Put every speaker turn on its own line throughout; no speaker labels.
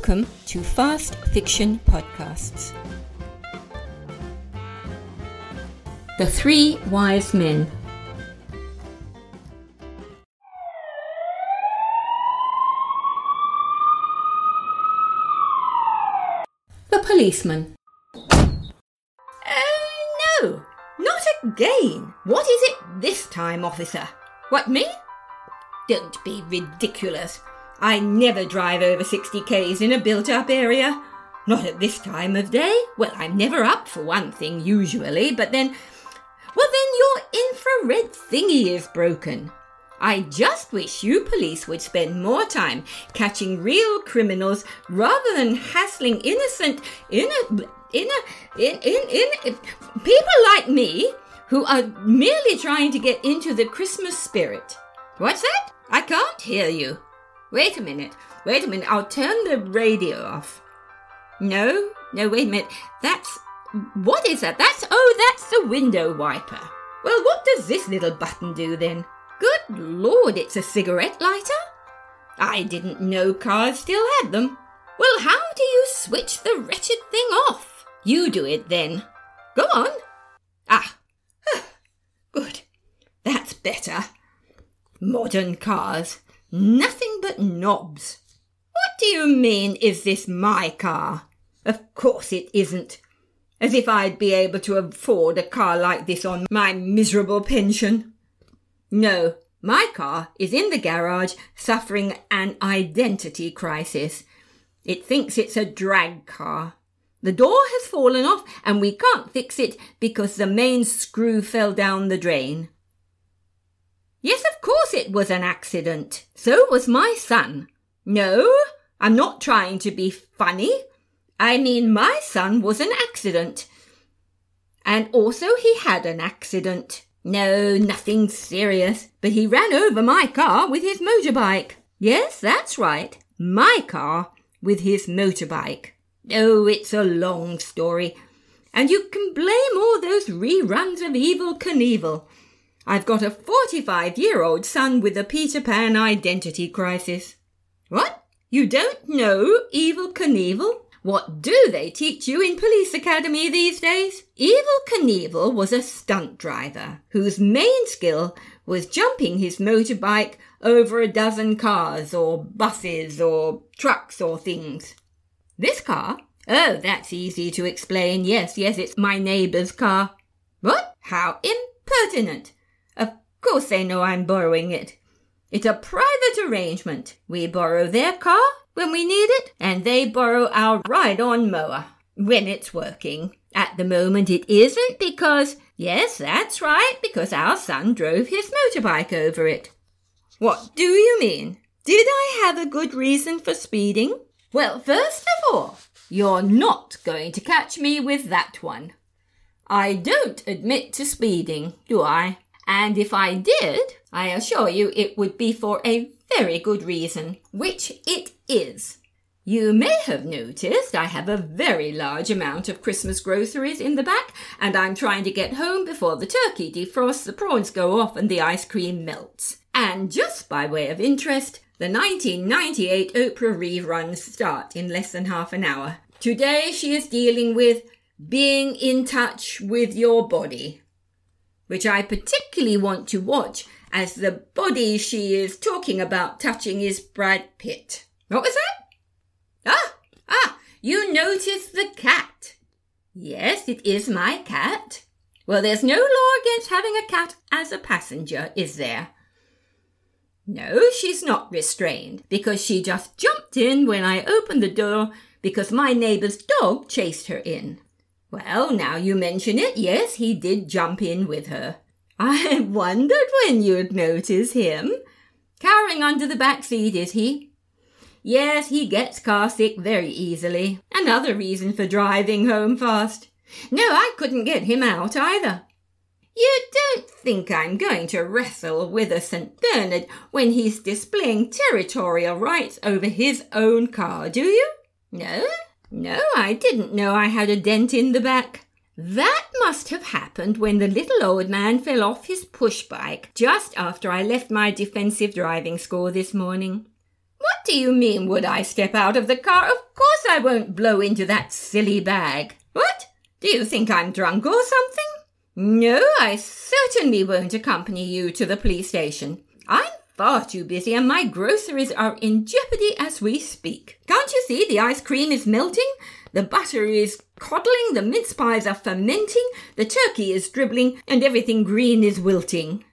Welcome to Fast Fiction Podcasts. The Three Wise Men. The Policeman.
Oh, no, not again. What is it this time, officer? What, me? Don't be ridiculous. I never drive over 60 k's in a built up area. Not at this time of day. Well, I'm never up for one thing, usually, but then. Well, then your infrared thingy is broken. I just wish you police would spend more time catching real criminals rather than hassling innocent, inno, inno, in, in, in, people like me who are merely trying to get into the Christmas spirit. What's that? I can't hear you. Wait a minute. Wait a minute. I'll turn the radio off. No, no, wait a minute. That's. What is that? That's. Oh, that's the window wiper. Well, what does this little button do then? Good lord, it's a cigarette lighter? I didn't know cars still had them. Well, how do you switch the wretched thing off? You do it then. Go on. Ah, good. That's better. Modern cars. Nothing but knobs. What do you mean, is this my car? Of course it isn't. As if I'd be able to afford a car like this on my miserable pension. No, my car is in the garage suffering an identity crisis. It thinks it's a drag car. The door has fallen off and we can't fix it because the main screw fell down the drain. Yes, of course it was an accident. So was my son. No, I'm not trying to be funny. I mean, my son was an accident. And also he had an accident. No, nothing serious, but he ran over my car with his motorbike. Yes, that's right. My car with his motorbike. Oh, it's a long story. And you can blame all those reruns of Evel Knievel. I've got a 45 year old son with a Peter Pan identity crisis. What? You don't know Evel Knievel? What do they teach you in police academy these days? Evel Knievel was a stunt driver whose main skill was jumping his motorbike over a dozen cars or buses or trucks or things. This car? Oh, that's easy to explain. Yes, yes, it's my neighbour's car. What? How impertinent! Course they know I'm borrowing it. It's a private arrangement. We borrow their car when we need it, and they borrow our ride on mower when it's working. At the moment it isn't because, yes, that's right, because our son drove his motorbike over it. What do you mean? Did I have a good reason for speeding? Well, first of all, you're not going to catch me with that one. I don't admit to speeding, do I? And if I did, I assure you it would be for a very good reason, which it is. You may have noticed I have a very large amount of Christmas groceries in the back, and I'm trying to get home before the turkey defrosts, the prawns go off, and the ice cream melts. And just by way of interest, the 1998 Oprah reruns start in less than half an hour. Today she is dealing with being in touch with your body which I particularly want to watch as the body she is talking about touching is Brad Pitt. What was that? Ah, ah, you noticed the cat. Yes, it is my cat. Well, there's no law against having a cat as a passenger, is there? No, she's not restrained because she just jumped in when I opened the door because my neighbour's dog chased her in. Well, now you mention it, yes, he did jump in with her. I wondered when you'd notice him. Cowering under the back seat, is he? Yes, he gets car sick very easily. Another reason for driving home fast. No, I couldn't get him out either. You don't think I'm going to wrestle with a St. Bernard when he's displaying territorial rights over his own car, do you? No? No, I didn't know I had a dent in the back. That must have happened when the little old man fell off his push bike just after I left my defensive driving school this morning. What do you mean, would I step out of the car? Of course I won't blow into that silly bag. What? Do you think I'm drunk or something? No, I certainly won't accompany you to the police station. I'm far too busy and my groceries are in jeopardy as we speak. Can't you see the ice cream is melting? The butter is coddling, the mince pies are fermenting, the turkey is dribbling, and everything green is wilting.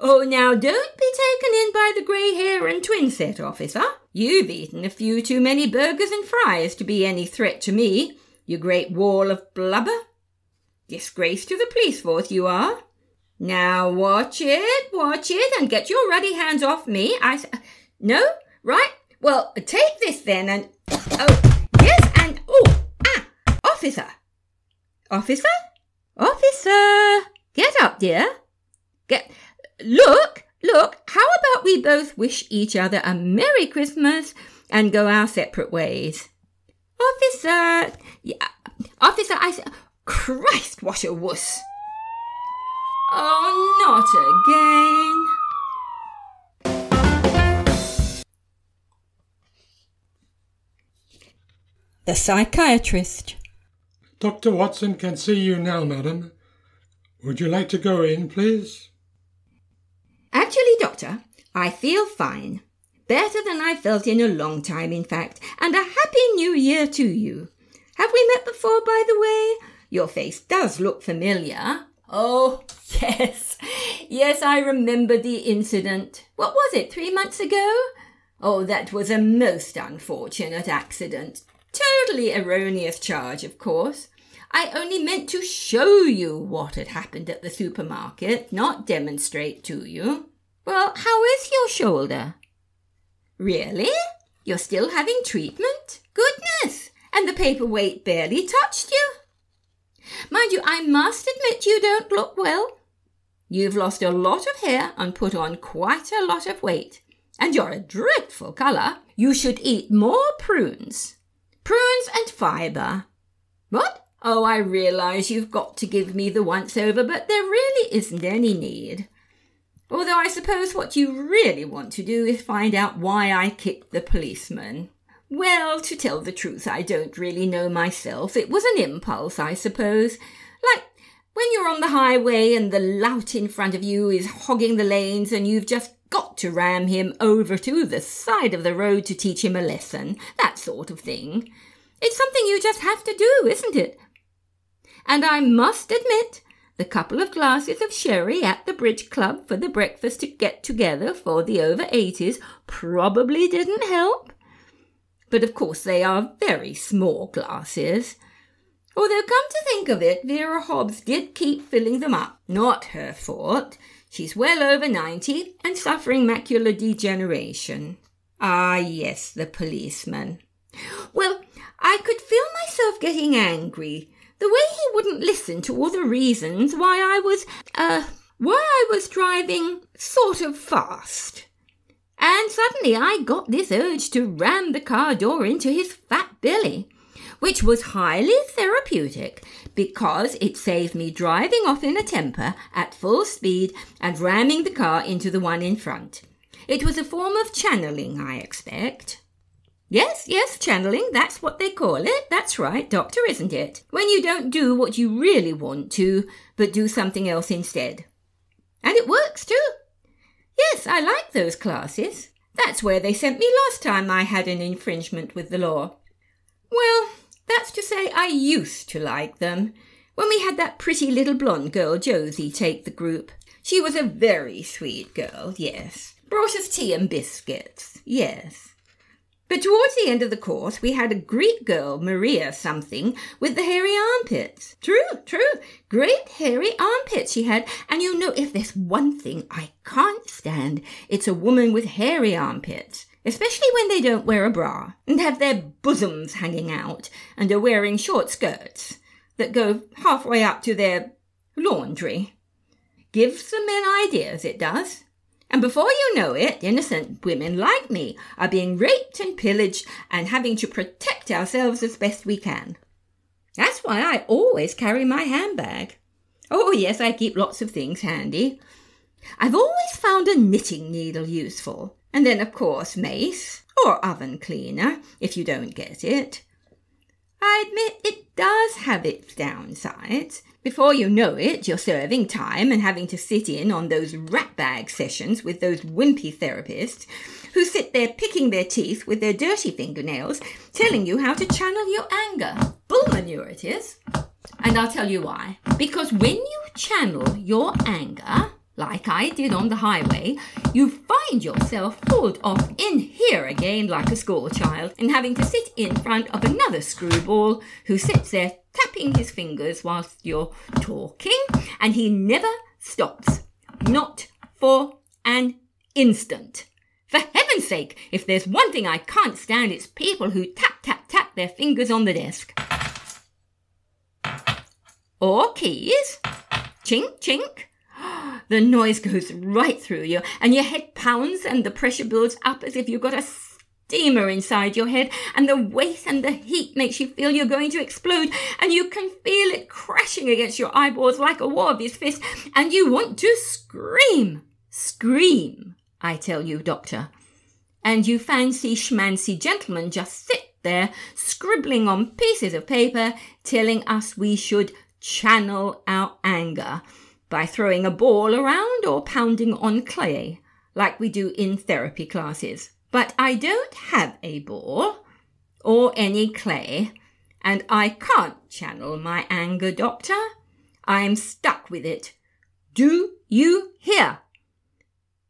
Oh, now don't be taken in by the grey hair and twin set, officer. You've eaten a few too many burgers and fries to be any threat to me, you great wall of blubber. Disgrace to the police force, you are. Now watch it, watch it, and get your ruddy hands off me. I. No? Right? Well, take this then, and. Oh, yes, and. Oh, ah! Officer! Officer? Officer! Get up, dear. Get. Look, look, how about we both wish each other a Merry Christmas and go our separate ways? Officer! Yeah, officer, I. Christ, what a wuss! Oh, not again.
The psychiatrist.
Dr. Watson can see you now, madam. Would you like to go in, please?
Actually, Doctor, I feel fine. Better than I felt in a long time, in fact. And a happy new year to you. Have we met before, by the way? Your face does look familiar. Oh, yes. Yes, I remember the incident. What was it, three months ago? Oh, that was a most unfortunate accident. Totally erroneous charge, of course. I only meant to show you what had happened at the supermarket, not demonstrate to you. Well, how is your shoulder? Really? You're still having treatment? Goodness! And the paperweight barely touched you? Mind you, I must admit you don't look well. You've lost a lot of hair and put on quite a lot of weight. And you're a dreadful colour. You should eat more prunes. Prunes and fibre. What? Oh, I realise you've got to give me the once over, but there really isn't any need. Although I suppose what you really want to do is find out why I kicked the policeman. Well, to tell the truth, I don't really know myself. It was an impulse, I suppose. Like when you're on the highway and the lout in front of you is hogging the lanes and you've just got to ram him over to the side of the road to teach him a lesson. That sort of thing. It's something you just have to do, isn't it? And I must admit, the couple of glasses of sherry at the bridge club for the breakfast to get together for the over 80s probably didn't help. But of course they are very small glasses. Although, come to think of it, Vera Hobbs did keep filling them up. Not her fault. She's well over 90 and suffering macular degeneration. Ah, yes, the policeman. Well, I could feel myself getting angry. The way he wouldn't listen to all the reasons why I was, uh, why I was driving sort of fast. And suddenly I got this urge to ram the car door into his fat belly, which was highly therapeutic because it saved me driving off in a temper at full speed and ramming the car into the one in front. It was a form of channeling, I expect. Yes, yes, channeling, that's what they call it. That's right, doctor, isn't it? When you don't do what you really want to, but do something else instead. And it works too. Yes, I like those classes. That's where they sent me last time I had an infringement with the law. Well, that's to say, I used to like them. When we had that pretty little blonde girl, Josie, take the group. She was a very sweet girl, yes. Brought us tea and biscuits, yes. But towards the end of the course, we had a Greek girl, Maria something, with the hairy armpits. True, true. Great hairy armpits she had. And you know, if there's one thing I can't stand, it's a woman with hairy armpits. Especially when they don't wear a bra and have their bosoms hanging out and are wearing short skirts that go halfway up to their laundry. Gives the men ideas, it does. And before you know it, innocent women like me are being raped and pillaged and having to protect ourselves as best we can. That's why I always carry my handbag. Oh, yes, I keep lots of things handy. I've always found a knitting needle useful, and then, of course, mace or oven cleaner if you don't get it. I admit it does have its downsides. Before you know it, you're serving time and having to sit in on those rat bag sessions with those wimpy therapists who sit there picking their teeth with their dirty fingernails, telling you how to channel your anger. Bull manure it is. And I'll tell you why. Because when you channel your anger, like I did on the highway, you find yourself pulled off in here again like a schoolchild and having to sit in front of another screwball who sits there tapping his fingers whilst you're talking and he never stops. Not for an instant. For heaven's sake, if there's one thing I can't stand, it's people who tap, tap, tap their fingers on the desk. Or keys. Chink, chink. The noise goes right through you, and your head pounds, and the pressure builds up as if you've got a steamer inside your head, and the weight and the heat makes you feel you're going to explode, and you can feel it crashing against your eyeballs like a war of his fist, and you want to scream. Scream, I tell you, Doctor. And you fancy schmancy gentlemen just sit there scribbling on pieces of paper, telling us we should channel our anger by throwing a ball around or pounding on clay, like we do in therapy classes. But I don't have a ball or any clay, and I can't channel my anger, Doctor. I'm stuck with it. Do you hear?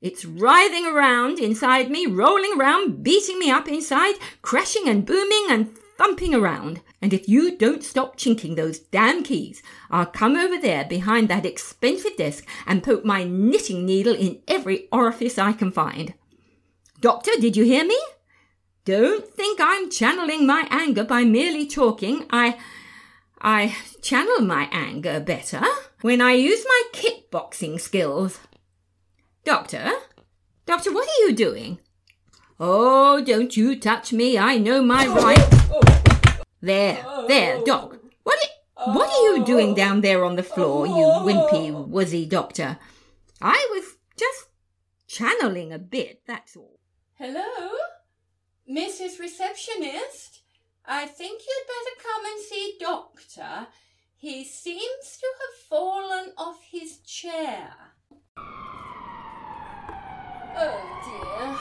It's writhing around inside me, rolling around, beating me up inside, crashing and booming and thumping around. And if you don't stop chinking those damn keys, I'll come over there behind that expensive desk and poke my knitting needle in every orifice I can find. Doctor, did you hear me? Don't think I'm channeling my anger by merely talking. I. I channel my anger better when I use my kickboxing skills. Doctor? Doctor, what are you doing? Oh, don't you touch me. I know my oh, right. Oh, oh. There, there, oh. Doc. What are, what are you doing down there on the floor, you oh. wimpy, wuzzy doctor? I was just channeling a bit, that's all.
Hello? Mrs. Receptionist? I think you'd better come and see Doctor. He seems to have fallen off his chair. Oh dear,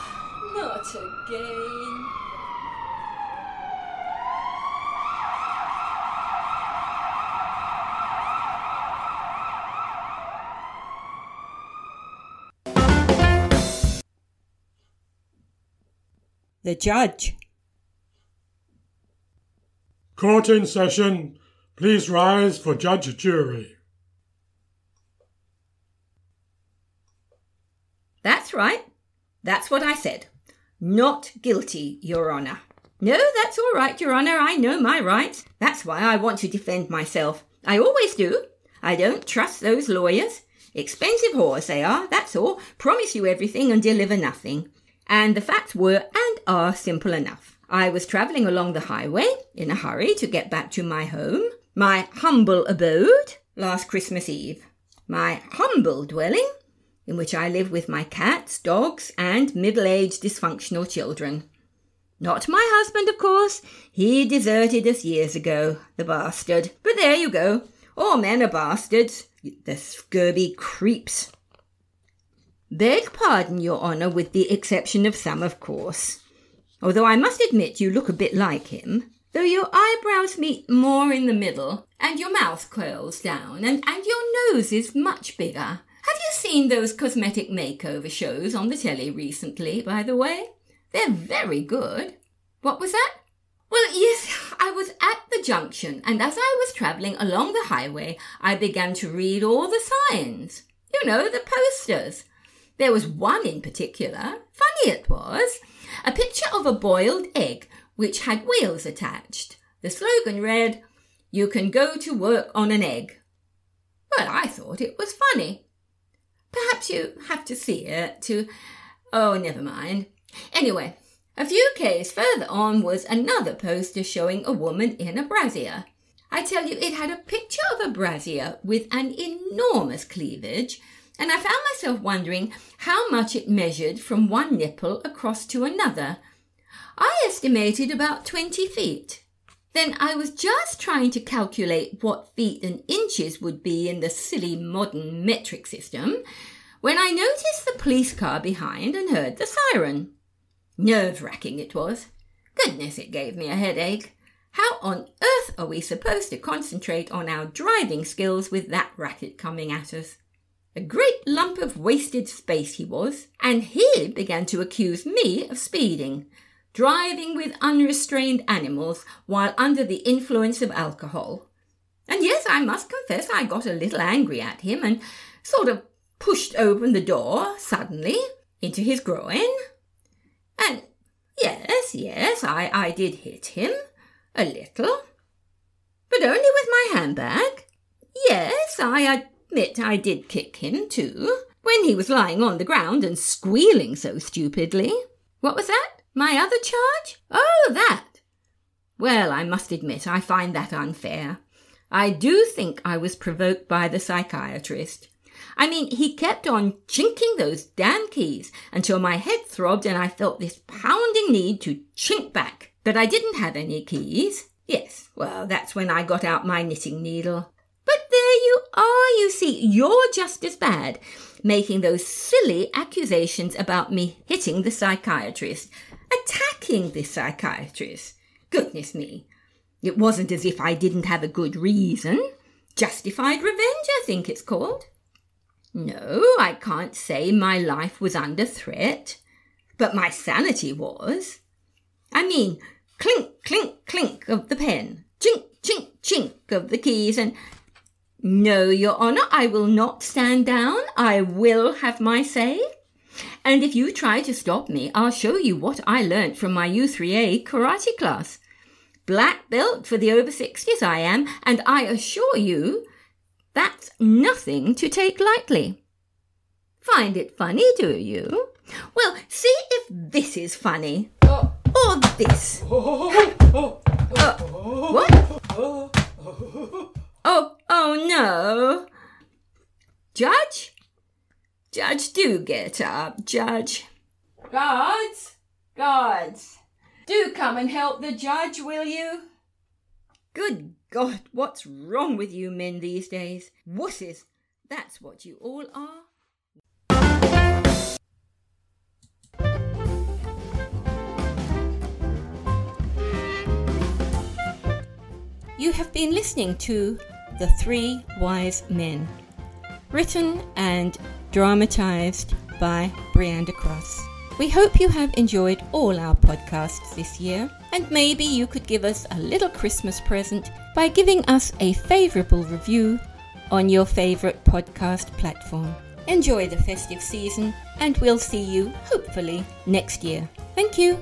not again.
The judge.
Court in session. Please rise for judge jury.
That's right. That's what I said. Not guilty, Your Honour. No, that's all right, Your Honour. I know my rights. That's why I want to defend myself. I always do. I don't trust those lawyers. Expensive whores they are, that's all. Promise you everything and deliver nothing. And the facts were and are simple enough. I was travelling along the highway in a hurry to get back to my home, my humble abode, last Christmas Eve. My humble dwelling, in which I live with my cats, dogs, and middle aged dysfunctional children. Not my husband, of course. He deserted us years ago, the bastard. But there you go. All men are bastards. The scurvy creeps. Beg pardon, Your Honour, with the exception of some, of course. Although I must admit you look a bit like him, though your eyebrows meet more in the middle, and your mouth curls down, and, and your nose is much bigger. Have you seen those cosmetic makeover shows on the telly recently, by the way? They're very good. What was that? Well, yes, I was at the junction, and as I was travelling along the highway, I began to read all the signs. You know, the posters. There was one in particular, funny it was, a picture of a boiled egg which had wheels attached. The slogan read, You can go to work on an egg. Well, I thought it was funny. Perhaps you have to see it to. Oh, never mind. Anyway, a few k's further on was another poster showing a woman in a brassiere. I tell you, it had a picture of a brassiere with an enormous cleavage and I found myself wondering how much it measured from one nipple across to another. I estimated about 20 feet. Then I was just trying to calculate what feet and inches would be in the silly modern metric system when I noticed the police car behind and heard the siren. Nerve wracking it was. Goodness, it gave me a headache. How on earth are we supposed to concentrate on our driving skills with that racket coming at us? A great lump of wasted space he was, and he began to accuse me of speeding, driving with unrestrained animals while under the influence of alcohol. And yes, I must confess I got a little angry at him and sort of pushed open the door suddenly into his groin. And yes, yes, I, I did hit him a little, but only with my handbag. Yes, I admit I did kick him too, when he was lying on the ground and squealing so stupidly. What was that? My other charge? Oh, that! Well, I must admit I find that unfair. I do think I was provoked by the psychiatrist. I mean, he kept on chinking those damn keys until my head throbbed and I felt this pounding need to chink back. But I didn't have any keys. Yes, well, that's when I got out my knitting needle. Are, you see, you're just as bad, making those silly accusations about me hitting the psychiatrist, attacking the psychiatrist. Goodness me. It wasn't as if I didn't have a good reason. Justified revenge, I think it's called. No, I can't say my life was under threat, but my sanity was. I mean, clink, clink, clink of the pen, chink, chink, chink of the keys, and no, Your Honour, I will not stand down. I will have my say. And if you try to stop me, I'll show you what I learnt from my U3A karate class. Black belt for the over 60s I am, and I assure you that's nothing to take lightly. Find it funny, do you? Well, see if this is funny. Or this. Uh, what? Oh, oh no. Judge? Judge, do get up, Judge.
Guards, guards, do come and help the judge, will you?
Good God, what's wrong with you men these days? Wusses, that's what you all are. You have been listening to The Three Wise Men, written and dramatized by Brianda Cross. We hope you have enjoyed all our podcasts this year, and maybe you could give us a little Christmas present by giving us a favourable review on your favourite podcast platform. Enjoy the festive season, and we'll see you hopefully next year. Thank you.